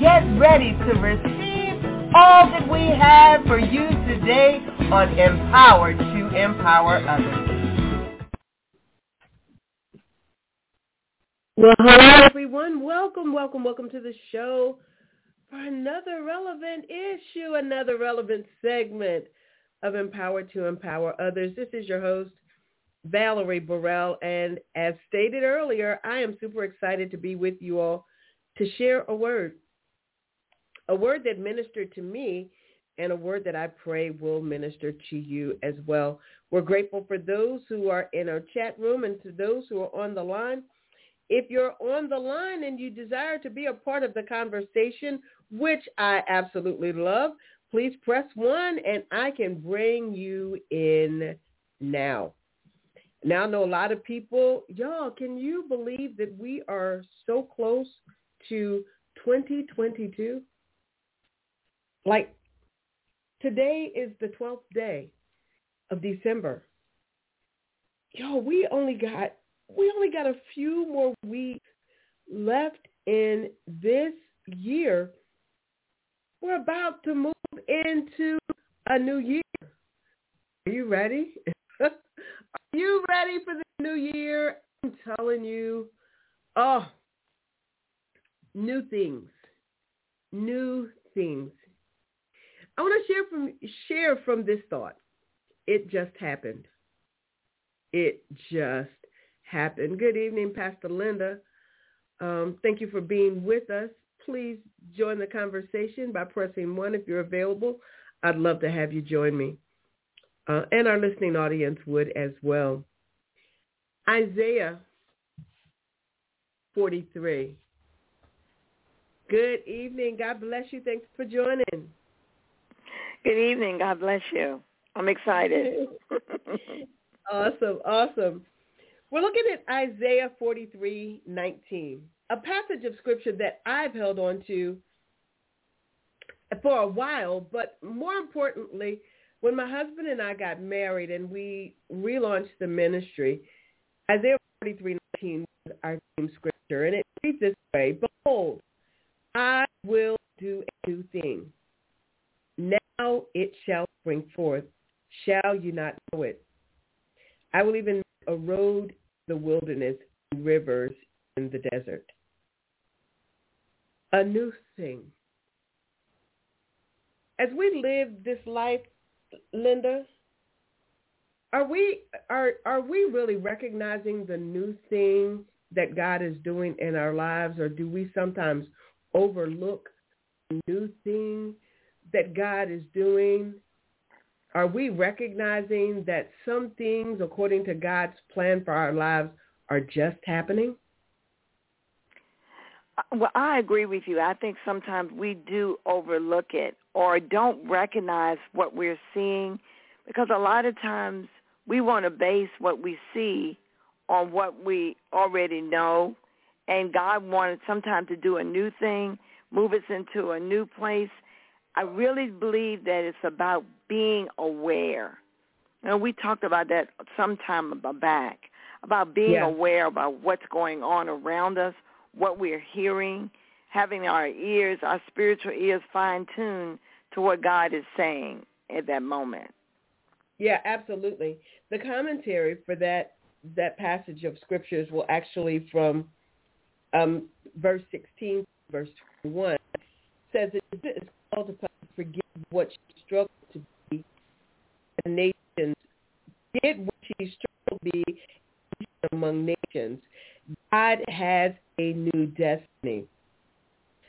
get ready to receive all that we have for you today on Empower to Empower Others. Well, hello everyone. Welcome, welcome, welcome to the show for another relevant issue, another relevant segment of Empower to Empower Others. This is your host, Valerie Burrell. And as stated earlier, I am super excited to be with you all to share a word, a word that ministered to me and a word that I pray will minister to you as well. We're grateful for those who are in our chat room and to those who are on the line. If you're on the line and you desire to be a part of the conversation, which I absolutely love, please press one and I can bring you in now. Now I know a lot of people, y'all, can you believe that we are so close to 2022? Like today is the 12th day of December. Yo, we only got we only got a few more weeks left in this year. We're about to move into a new year. Are you ready? Are you ready for the new year? I'm telling you, oh, new things, new things. I want to share from share from this thought. It just happened. It just happened. Good evening, Pastor Linda. Um, thank you for being with us. Please join the conversation by pressing one if you're available. I'd love to have you join me uh, and our listening audience would as well. Isaiah 43. Good evening. God bless you. Thanks for joining. Good evening. God bless you. I'm excited. awesome. Awesome. We're looking at Isaiah 43, 19, a passage of scripture that I've held on to for a while, but more importantly, when my husband and I got married and we relaunched the ministry, Isaiah 43:19 was our theme scripture, and it reads this way: Behold, I will do a new thing. Now it shall spring forth. Shall you not know it? I will even make a road the wilderness and rivers in the desert. A new thing. As we live this life Linda, are we are are we really recognizing the new thing that God is doing in our lives, or do we sometimes overlook the new thing that God is doing? Are we recognizing that some things, according to God's plan for our lives, are just happening? Uh, well, I agree with you. I think sometimes we do overlook it or don't recognize what we're seeing because a lot of times we want to base what we see on what we already know and God wanted sometimes to do a new thing, move us into a new place. I really believe that it's about being aware. Know, we talked about that some time back, about being yeah. aware about what's going on around us, what we're hearing, having our ears, our spiritual ears fine-tuned to what God is saying at that moment. Yeah, absolutely. The commentary for that that passage of scriptures will actually from um, verse 16, verse 21, says it is called upon to forgive what she struggled to be the nations, did what she struggled to be among nations. God has a new destiny.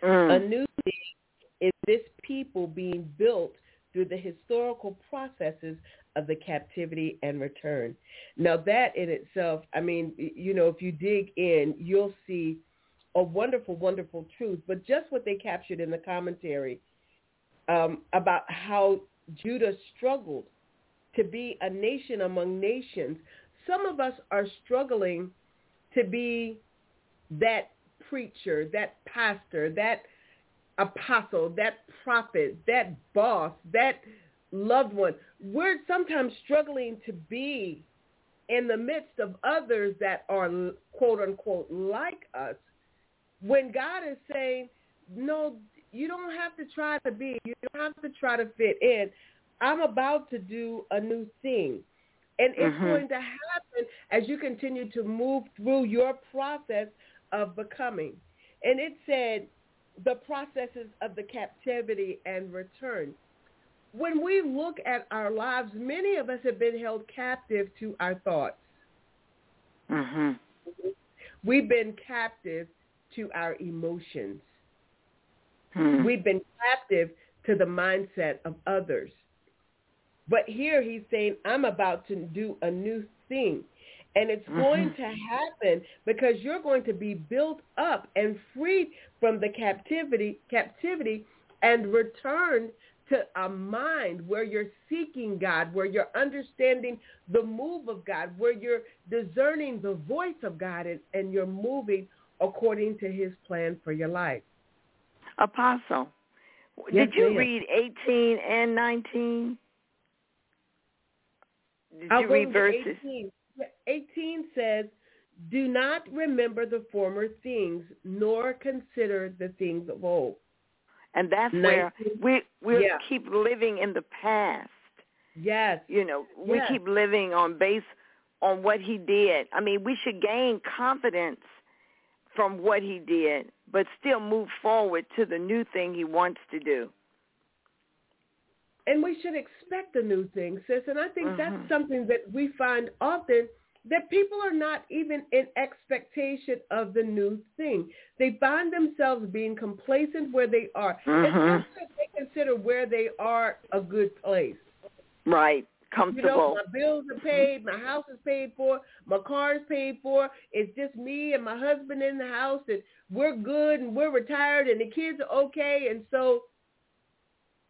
Mm. A new thing is this people being built through the historical processes of the captivity and return. Now that in itself, I mean, you know, if you dig in, you'll see a wonderful, wonderful truth. But just what they captured in the commentary um, about how Judah struggled to be a nation among nations. Some of us are struggling to be that preacher, that pastor, that apostle, that prophet, that boss, that loved one. We're sometimes struggling to be in the midst of others that are quote unquote like us when God is saying, no, you don't have to try to be, you don't have to try to fit in. I'm about to do a new thing. And it's mm-hmm. going to happen as you continue to move through your process of becoming. And it said the processes of the captivity and return. When we look at our lives, many of us have been held captive to our thoughts. Mm-hmm. We've been captive to our emotions. Hmm. We've been captive to the mindset of others. But here he's saying, I'm about to do a new thing. And it's mm-hmm. going to happen because you're going to be built up and freed from the captivity, captivity and returned to a mind where you're seeking God, where you're understanding the move of God, where you're discerning the voice of God and, and you're moving according to his plan for your life. Apostle, yes, did you read 18 and 19? Did I'll you read verses? 18. 18 says, do not remember the former things, nor consider the things of old. And that's 19. where we we yeah. keep living in the past. Yes. You know, we yes. keep living on base on what he did. I mean, we should gain confidence from what he did, but still move forward to the new thing he wants to do. And we should expect a new thing, sis. And I think mm-hmm. that's something that we find often that people are not even in expectation of the new thing. They find themselves being complacent where they are, mm-hmm. if they consider where they are a good place. Right comfortable. You know, my bills are paid, my house is paid for, my car is paid for. It's just me and my husband in the house, and we're good, and we're retired, and the kids are okay. And so,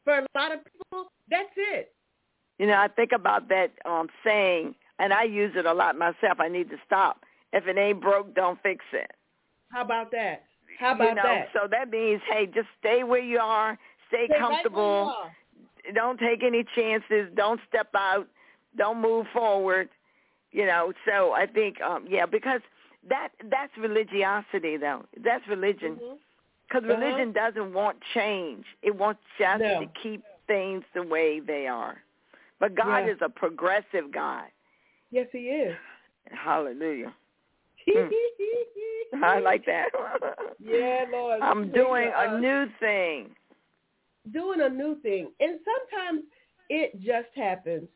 for a lot of people, that's it. You know, I think about that um saying, and I use it a lot myself. I need to stop. If it ain't broke, don't fix it. How about that? How about you know, that? So that means, hey, just stay where you are, stay, stay comfortable. Right don't take any chances. Don't step out. Don't move forward. You know. So I think, um, yeah, because that that's religiosity, though. That's religion. Because mm-hmm. religion uh-huh. doesn't want change. It wants just no. to keep things the way they are. But God yeah. is a progressive God. Yes, He is. Hallelujah. mm. I like that. yeah, Lord. I'm doing a new thing doing a new thing. And sometimes it just happens.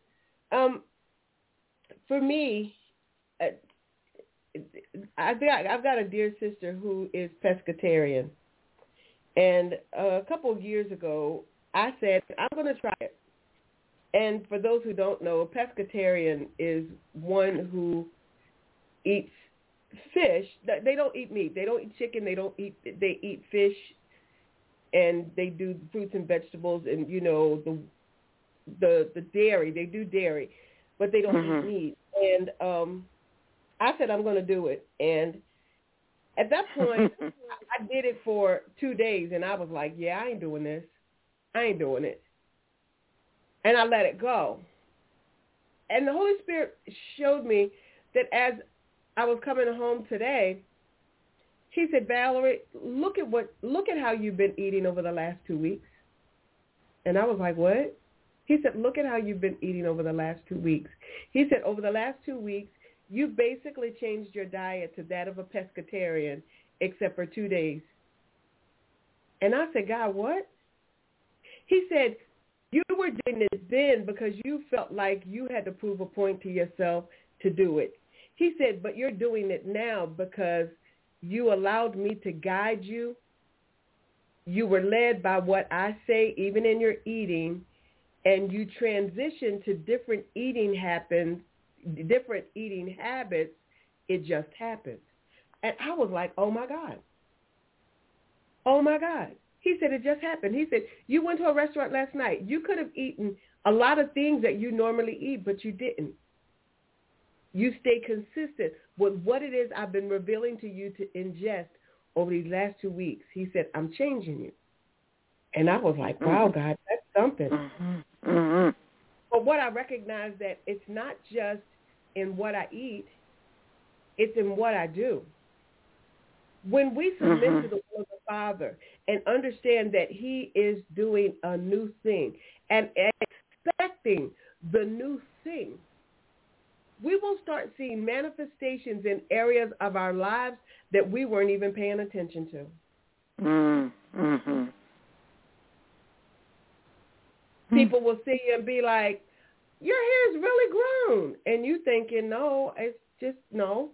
Um, for me, uh, I've got, I've got a dear sister who is pescatarian. And uh, a couple of years ago, I said, I'm going to try it. And for those who don't know, a pescatarian is one who eats fish. They don't eat meat. They don't eat chicken. They don't eat. They eat fish and they do fruits and vegetables and you know the the the dairy they do dairy but they don't mm-hmm. eat meat and um i said i'm going to do it and at that point i did it for two days and i was like yeah i ain't doing this i ain't doing it and i let it go and the holy spirit showed me that as i was coming home today he said, Valerie, look at what look at how you've been eating over the last two weeks. And I was like, what? He said, look at how you've been eating over the last two weeks. He said, over the last two weeks, you've basically changed your diet to that of a pescatarian, except for two days. And I said, God, what? He said, you were doing it then because you felt like you had to prove a point to yourself to do it. He said, but you're doing it now because you allowed me to guide you. You were led by what I say, even in your eating, and you transitioned to different eating happens, different eating habits. It just happened. And I was like, oh my God. Oh my God. He said it just happened. He said, you went to a restaurant last night. You could have eaten a lot of things that you normally eat, but you didn't. You stay consistent with what it is I've been revealing to you to ingest over these last two weeks. He said, I'm changing you. And I was like, wow, mm-hmm. God, that's something. Mm-hmm. Mm-hmm. But what I recognize that it's not just in what I eat, it's in what I do. When we submit mm-hmm. to the will of the Father and understand that he is doing a new thing and expecting the new thing, we will start seeing manifestations in areas of our lives that we weren't even paying attention to. Mm-hmm. People will see you and be like, your hair's really grown. And you thinking, no, it's just, no.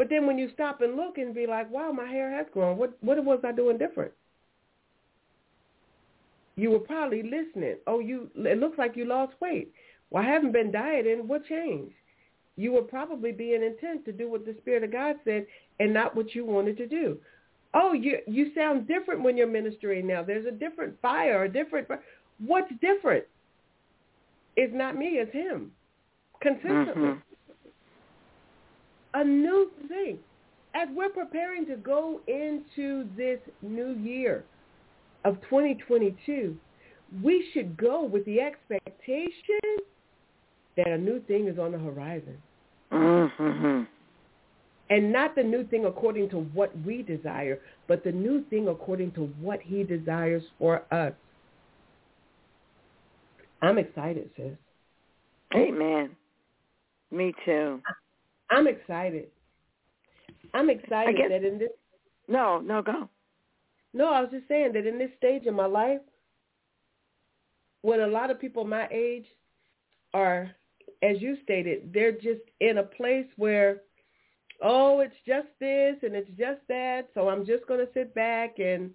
But then when you stop and look and be like, wow, my hair has grown. What what was I doing different? You were probably listening. Oh, you it looks like you lost weight. Well, I haven't been dieting. What changed? You were probably being intent to do what the Spirit of God said and not what you wanted to do. Oh, you you sound different when you're ministering now. There's a different fire, a different. What's different? It's not me, it's him. Consistently. Mm-hmm a new thing. As we're preparing to go into this new year of 2022, we should go with the expectation that a new thing is on the horizon. Mm-hmm. And not the new thing according to what we desire, but the new thing according to what he desires for us. I'm excited, sis. Amen. Me too. I'm excited. I'm excited guess, that in this. No, no, go. No, I was just saying that in this stage of my life, when a lot of people my age are, as you stated, they're just in a place where, oh, it's just this and it's just that, so I'm just going to sit back and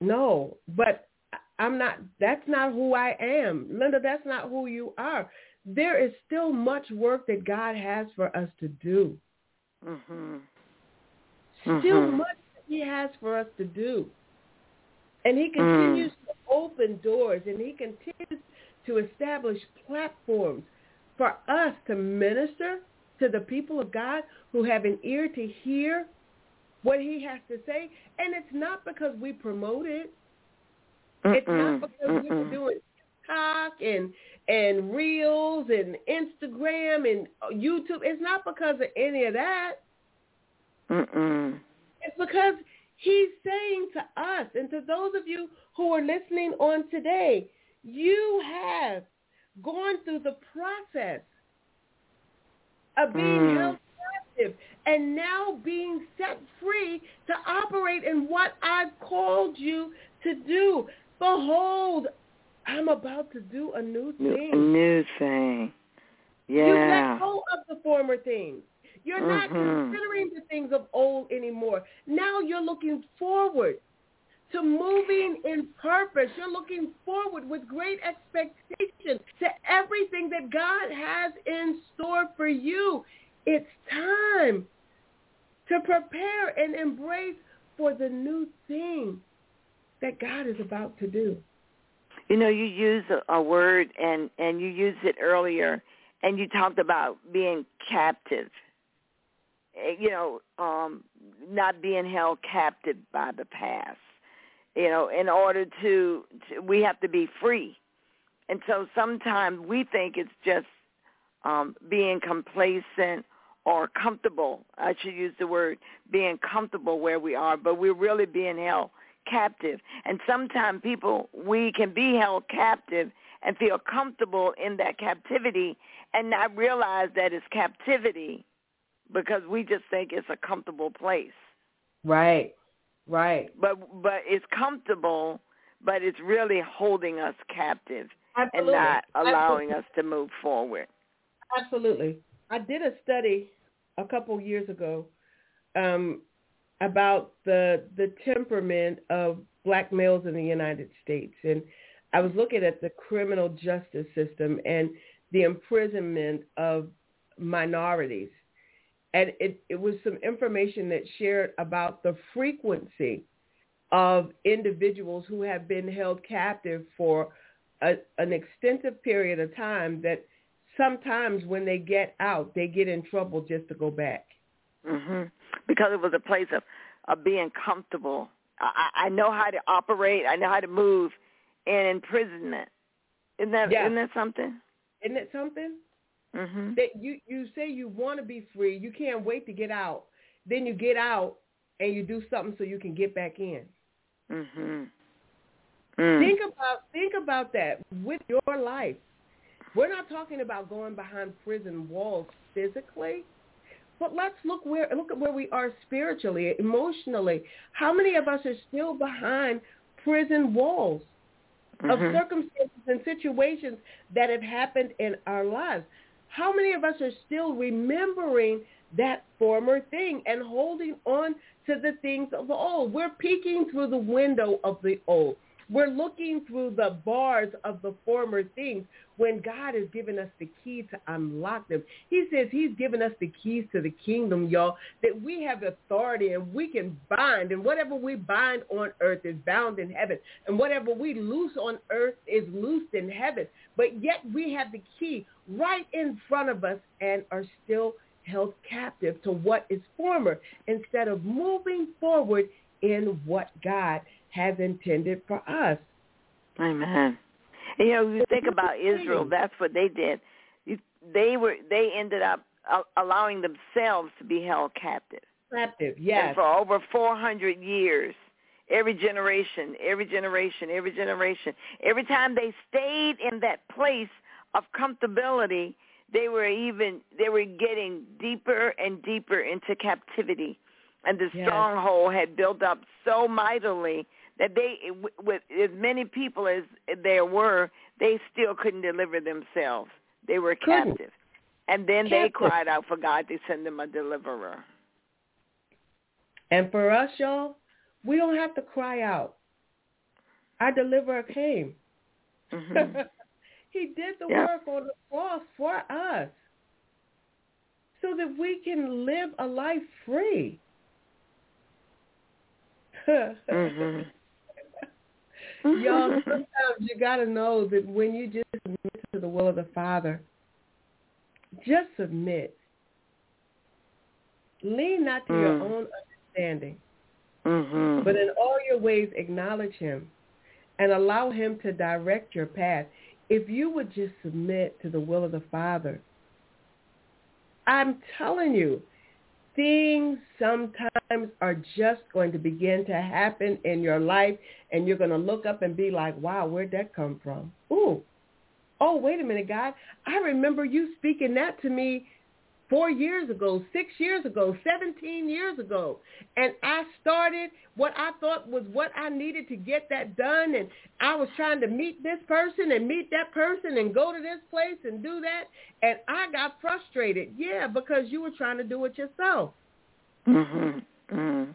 no, but I'm not, that's not who I am. Linda, that's not who you are there is still much work that God has for us to do. Mm-hmm. Still mm-hmm. much that he has for us to do. And he continues mm. to open doors and he continues to establish platforms for us to minister to the people of God who have an ear to hear what he has to say. And it's not because we promote it. Mm-mm. It's not because we were doing TikTok and and Reels and Instagram and YouTube. It's not because of any of that. Mm-mm. It's because he's saying to us and to those of you who are listening on today, you have gone through the process of being mm. held captive and now being set free to operate in what I've called you to do. Behold, I'm about to do a new thing. A new thing. Yeah. You let go of the former things. You're mm-hmm. not considering the things of old anymore. Now you're looking forward to moving in purpose. You're looking forward with great expectation to everything that God has in store for you. It's time to prepare and embrace for the new thing that God is about to do. You know, you use a, word and and you used it earlier, and you talked about being captive. Eh, you know, um, not being held captive by the past. You know, in order to, to we have to be free, and so sometimes we think it's just um, being complacent or comfortable. I should use the word being comfortable where we are, but we're really being held captive. And sometimes people, we can be held captive and feel comfortable in that captivity and not realize that it's captivity because we just think it's a comfortable place. Right. Right. But but it's comfortable, but it's really holding us captive Absolutely. and not allowing Absolutely. us to move forward. Absolutely. I did a study a couple years ago um, about the the temperament of black males in the United States, and I was looking at the criminal justice system and the imprisonment of minorities, and it, it was some information that shared about the frequency of individuals who have been held captive for a, an extensive period of time that sometimes when they get out, they get in trouble just to go back. hmm Because it was a place of, of being comfortable. I, I know how to operate. I know how to move in imprisonment. Isn't that Yeah. not that something? Isn't it something? Mhm. that you you say you want to be free you can't wait to get out then you get out and you do something so you can get back in Mhm. Mm. think about think about that with your life we're not talking about going behind prison walls physically but let's look where look at where we are spiritually emotionally how many of us are still behind prison walls of Mhm. circumstances and situations that have happened in our lives. How many of us are still remembering that former thing and holding on to the things of the old? We're peeking through the window of the old. We're looking through the bars of the former things when God has given us the key to unlock them. He says he's given us the keys to the kingdom, y'all, that we have authority and we can bind. And whatever we bind on earth is bound in heaven. And whatever we loose on earth is loosed in heaven. But yet we have the key right in front of us and are still held captive to what is former instead of moving forward in what God has intended for us. Amen. And, you know, you think about Israel. That's what they did. You, they were. They ended up uh, allowing themselves to be held captive. Captive, yes. And for over 400 years, every generation, every generation, every generation, every time they stayed in that place of comfortability, they were even they were getting deeper and deeper into captivity, and the Yes. stronghold had built up so mightily that they, with as many people as there were, they still couldn't deliver themselves. They were Couldn't. captive, and then they cried out for God to send them a deliverer. And for us, y'all, we don't have to cry out. Our deliverer came. Mhm. he did the Yeah. work on the cross for us so that we can live a life free. Mhm. Y'all, sometimes you got to know that when you just submit to the will of the Father, just submit. Lean not to your Mm. own understanding, Mhm. but in all your ways acknowledge him and allow him to direct your path. If you would just submit to the will of the Father, I'm telling you, things sometimes are just going to begin to happen in your life and you're going to look up and be like, wow, where'd that come from? Ooh, oh, wait a minute, God. I remember you speaking that to me four years ago, six years ago, 17 years ago. And I started what I thought was what I needed to get that done. And I was trying to meet this person and meet that person and go to this place and do that. And I got frustrated. Yeah, because you were trying to do it yourself. Mhm. Mhm.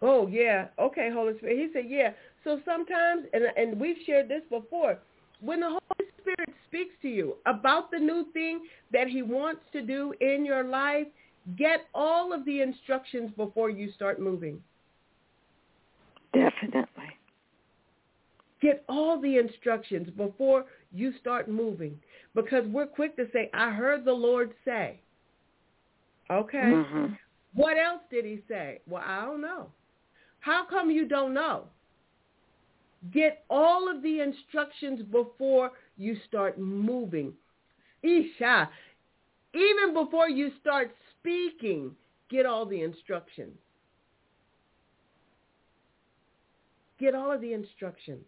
Oh, yeah. Okay, Holy Spirit. He said, yeah. So sometimes, and, and we've shared this before, when the Holy Spirit speaks to you about the new thing that he wants to do in your life, get all of the instructions before you start moving. Definitely. Get all the instructions before you start moving because we're quick to say, I heard the Lord say. Okay. Mhm. What else did he say? Well, I don't know. How come you don't know? Get all of the instructions before you start moving. Isha, even before you start speaking, get all the instructions. Get all of the instructions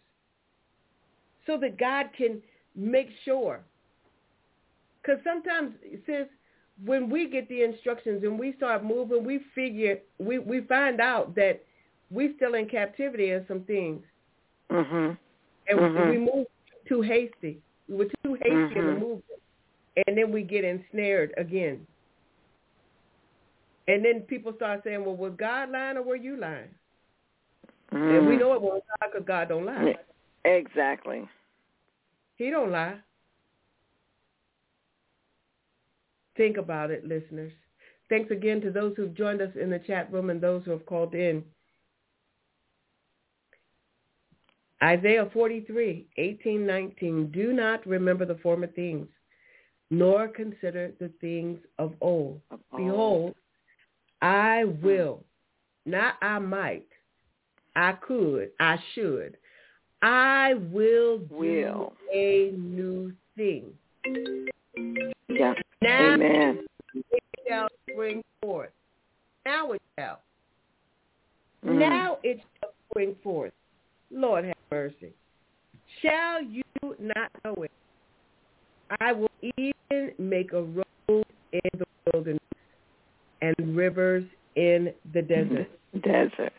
so that God can make sure. Because sometimes, sis, when we get the instructions and we start moving, we figure, we, we find out that we still in captivity in some things. Mhm. And Mhm. we move too hasty. We were too hasty in the Mhm. movement. And then we get ensnared again. And then people start saying, well, was God lying or were you lying? And we Mhm. know it was God because God don't lie. Exactly. He don't lie. Think about it, listeners. Thanks again to those who've joined us in the chat room and those who have called in. Isaiah 43, 18, 19, do not remember the former things, nor consider the things of old. Of Behold, I will, not I might, I could, I should, I will do Will. a new thing. Yeah. Now Amen. it shall spring forth. Now it shall. Mm. Now it shall spring forth. Lord have mercy. Shall you not know it? I will even make a road in the wilderness and rivers in the desert. Desert.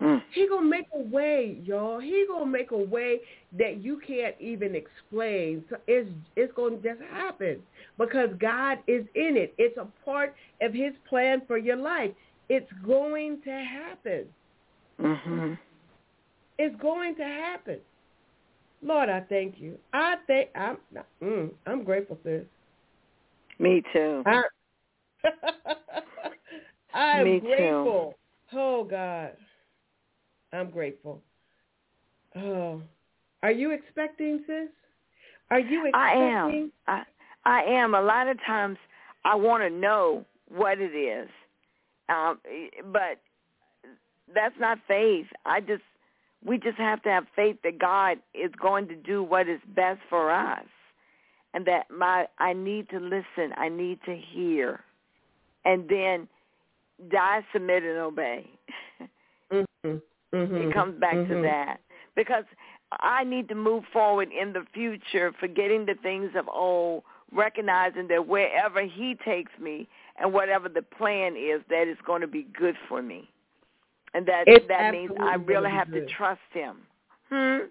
Mm. He gonna make a way, y'all. He gonna make a way that you can't even explain. So it's it's gonna just happen because God is in it. It's a part of His plan for your life. It's going to happen. Mhm. It's going to happen. Lord, I thank you. I think I'm mm, I'm grateful, sis. Me too. I, I'm Me too. grateful. Oh God, I'm grateful. Oh, are you expecting, sis? Are you expecting? I am. I I am. A lot of times I want to know what it is, um, but that's not faith. I just we just have to have faith that God is going to do what is best for us, and that my I need to listen. I need to hear, and then die, submit, and obey. Mhm, mhm, It comes back to mhm. that because I need to move forward in the future, forgetting the things of old, recognizing that wherever He takes me and whatever the plan is, that is going to be good for me, and that It's that means I really have good. to trust Him. Hmm.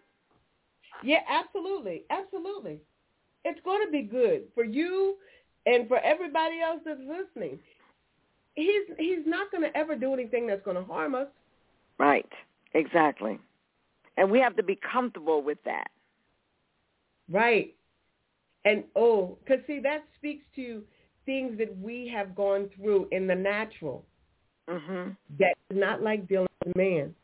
Yeah, absolutely, absolutely. It's going to be good for you and for everybody else that's listening. He's he's not going to ever do anything that's going to harm us. Right. Exactly. And we have to be comfortable with that. Right. And oh, because see, that speaks to things that we have gone through in the natural Mhm. that is not like dealing with man.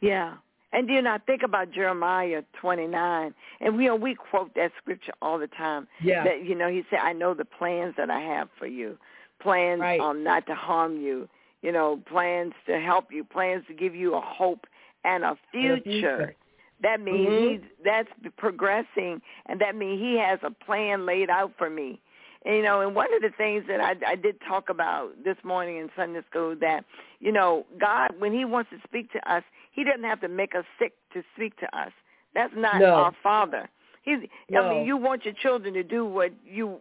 Yeah. And do you know, I think about Jeremiah 29, and we we quote that scripture all the time. Yeah. That you know, he said, "I know the plans that I have for you, plans Right. um not to harm you, you know, plans to help you, plans to give you a hope and a And a future." future. That means Mhm. he's that's progressing, and that means he has a plan laid out for me. And, you know, and one of the things that I, I did talk about this morning in Sunday school that, you know, God, when he wants to speak to us, he doesn't have to make us sick to speak to us. That's not No. our Father. He's, I mean, you want your children to do what you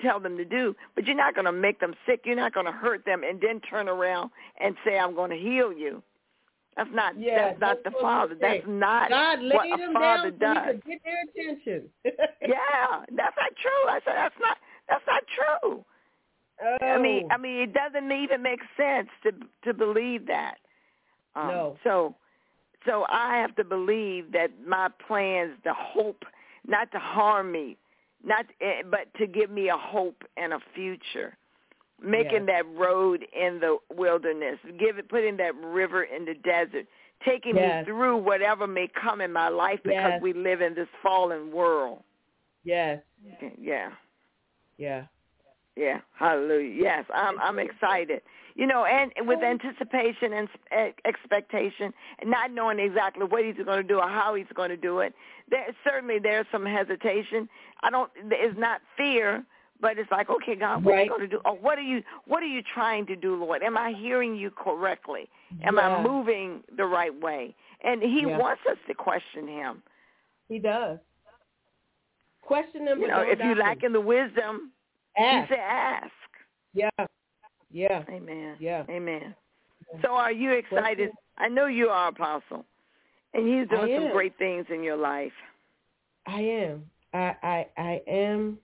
tell them to do, but you're not going to make them sick. You're not going to hurt them and then turn around and say, I'm going to heal you. That's not Yeah, that's not the Father. That's not God what laid a them father down so get their attention. yeah, that's not true. I said that's not that's not true. oh. I mean, I mean, it doesn't even make sense to to believe that. Um, No. So, so I have to believe that my plans, the hope, not to harm me, not eh, but to give me a hope and a future, making that road in the wilderness, give it, putting that river in the desert, taking Yes. me through whatever may come in my life because Yes. we live in this fallen world. yes. Yeah. Yeah. Yeah, hallelujah. Yes, I'm I'm excited. You know, and with oh. anticipation and expectation, and not knowing exactly what he's going to do or how he's going to do it. There certainly there's some hesitation. I don't. It's not fear, but it's like, okay, God, what are you going to do? Or what are you What are you trying to do, Lord? Am I hearing you correctly? Am Yeah. I moving the right way? And He Yeah. wants us to question Him. He does. Question them. You know, if you lack in the wisdom, ask. Said, ask. Yeah. Yeah. Amen. Yeah. Amen. Yeah. So are you excited? I know you are, Apostle. And he's doing some great things in your life. I am. I I I am.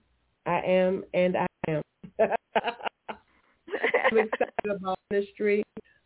I am, and I am. I'm excited about ministry.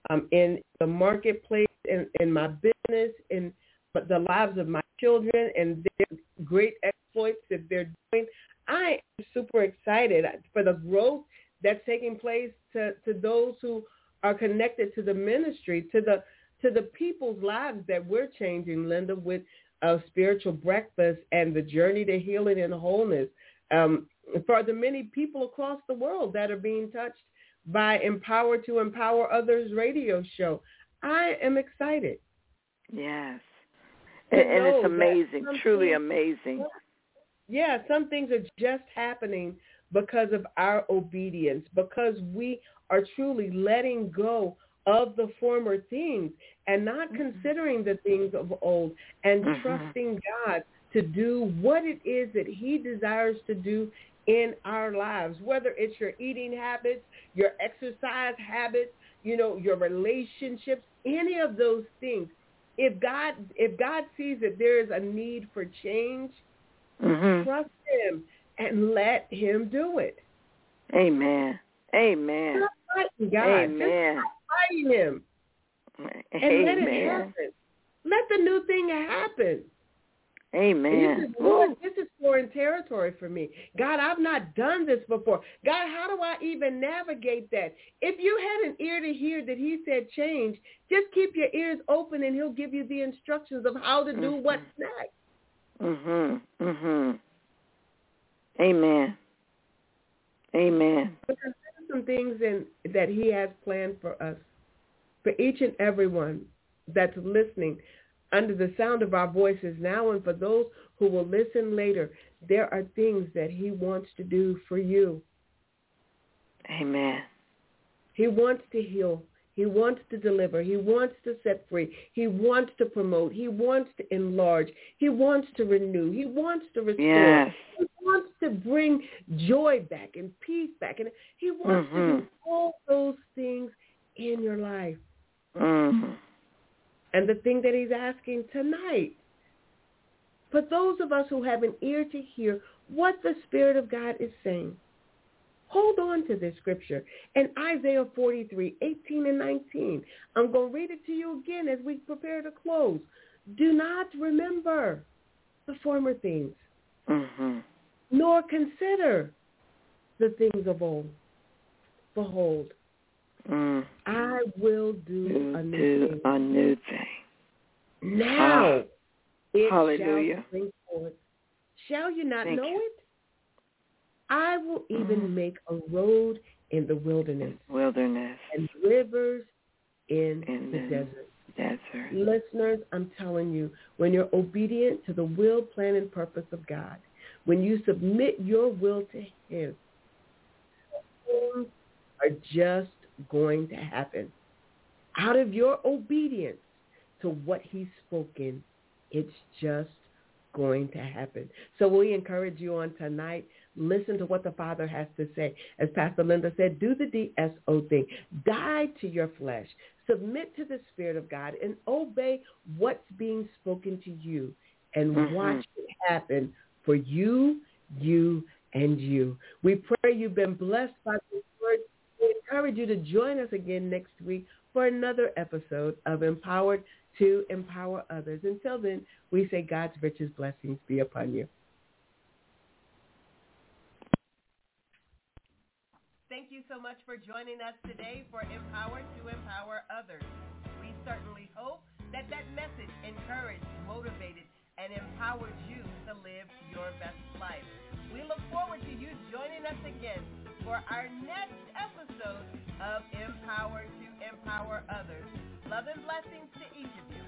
I'm in the marketplace, in in my business, in the lives of my children, and their great exploits that they're doing. I am super excited for the growth that's taking place to to those who are connected to the ministry, to the to the people's lives that we're changing, Linda, with a spiritual breakfast and the journey to healing and wholeness. Um, for the many people across the world that are being touched by Empower to Empower Others radio show. I am excited. Yes. And, and it's amazing, truly amazing. Yeah, some things are just happening because of our obedience, because we are truly letting go of the former things and not mm-hmm. considering the things of old and mm-hmm. trusting God to do what it is that he desires to do in our lives, whether it's your eating habits, your exercise habits, you know, your relationships, any of those things. If God if God sees that there is a need for change, mm-hmm. trust him and let him do it. Amen. Amen. Stop fighting God. Amen. Fighting him. And Amen. let it happen. Let the new thing happen. Amen. This is, Lord, this is foreign territory for me. God, I've not done this before. God, how do I even navigate that? If you had an ear to hear that he said change, just keep your ears open and he'll give you the instructions of how to do mm-hmm. what's next. Mhm. Mhm. Amen. Amen. Because there are some things in that he has planned for us, for each and every one that's listening under the sound of our voices now and for those who will listen later, there are things that he wants to do for you. Amen. He wants to heal. He wants to deliver. He wants to set free. He wants to promote. He wants to enlarge. He wants to renew. He wants to restore. Yes. He wants to bring joy back and peace back. And he wants mm-hmm. to do mm-hmm. all those things in your life. Mm-hmm and the thing that he's asking tonight. For those of us who have an ear to hear what the Spirit of God is saying, hold on to this scripture. In Isaiah 43, 18 and 19, I'm going to read it to you again as we prepare to close. Do not remember the former things, mm-hmm. Nor consider the things of old. Behold, Mm. I will do, a new do thing. A new thing. Now it Hallelujah. shall. Shall you not Thank know you. it? I will even mm. make a road in the wilderness. Wilderness. And rivers in, in the, the desert. Desert. Listeners, I'm telling you, when you're obedient to the will, plan, and purpose of God, when you submit your will to him, things are just going to happen. Out of your obedience to what he's spoken, it's just going to happen. So we encourage you on tonight, listen to what the Father has to say. As Pastor Linda said, do the DSO thing. Die to your flesh. Submit to the Spirit of God and obey what's being spoken to you and mm-hmm. watch it happen for you, you, and you. We pray you've been blessed by this word we encourage you to join us again next week for another episode of Empowered to Empower Others. Until then, we say God's richest blessings be upon you. Thank you so much for joining us today for Empowered to Empower Others. We certainly hope that that message encouraged, motivated, and empowered you to live your best life. We look forward to you joining us again for our next episode of Empower to Empower Others. Love and blessings to each of you.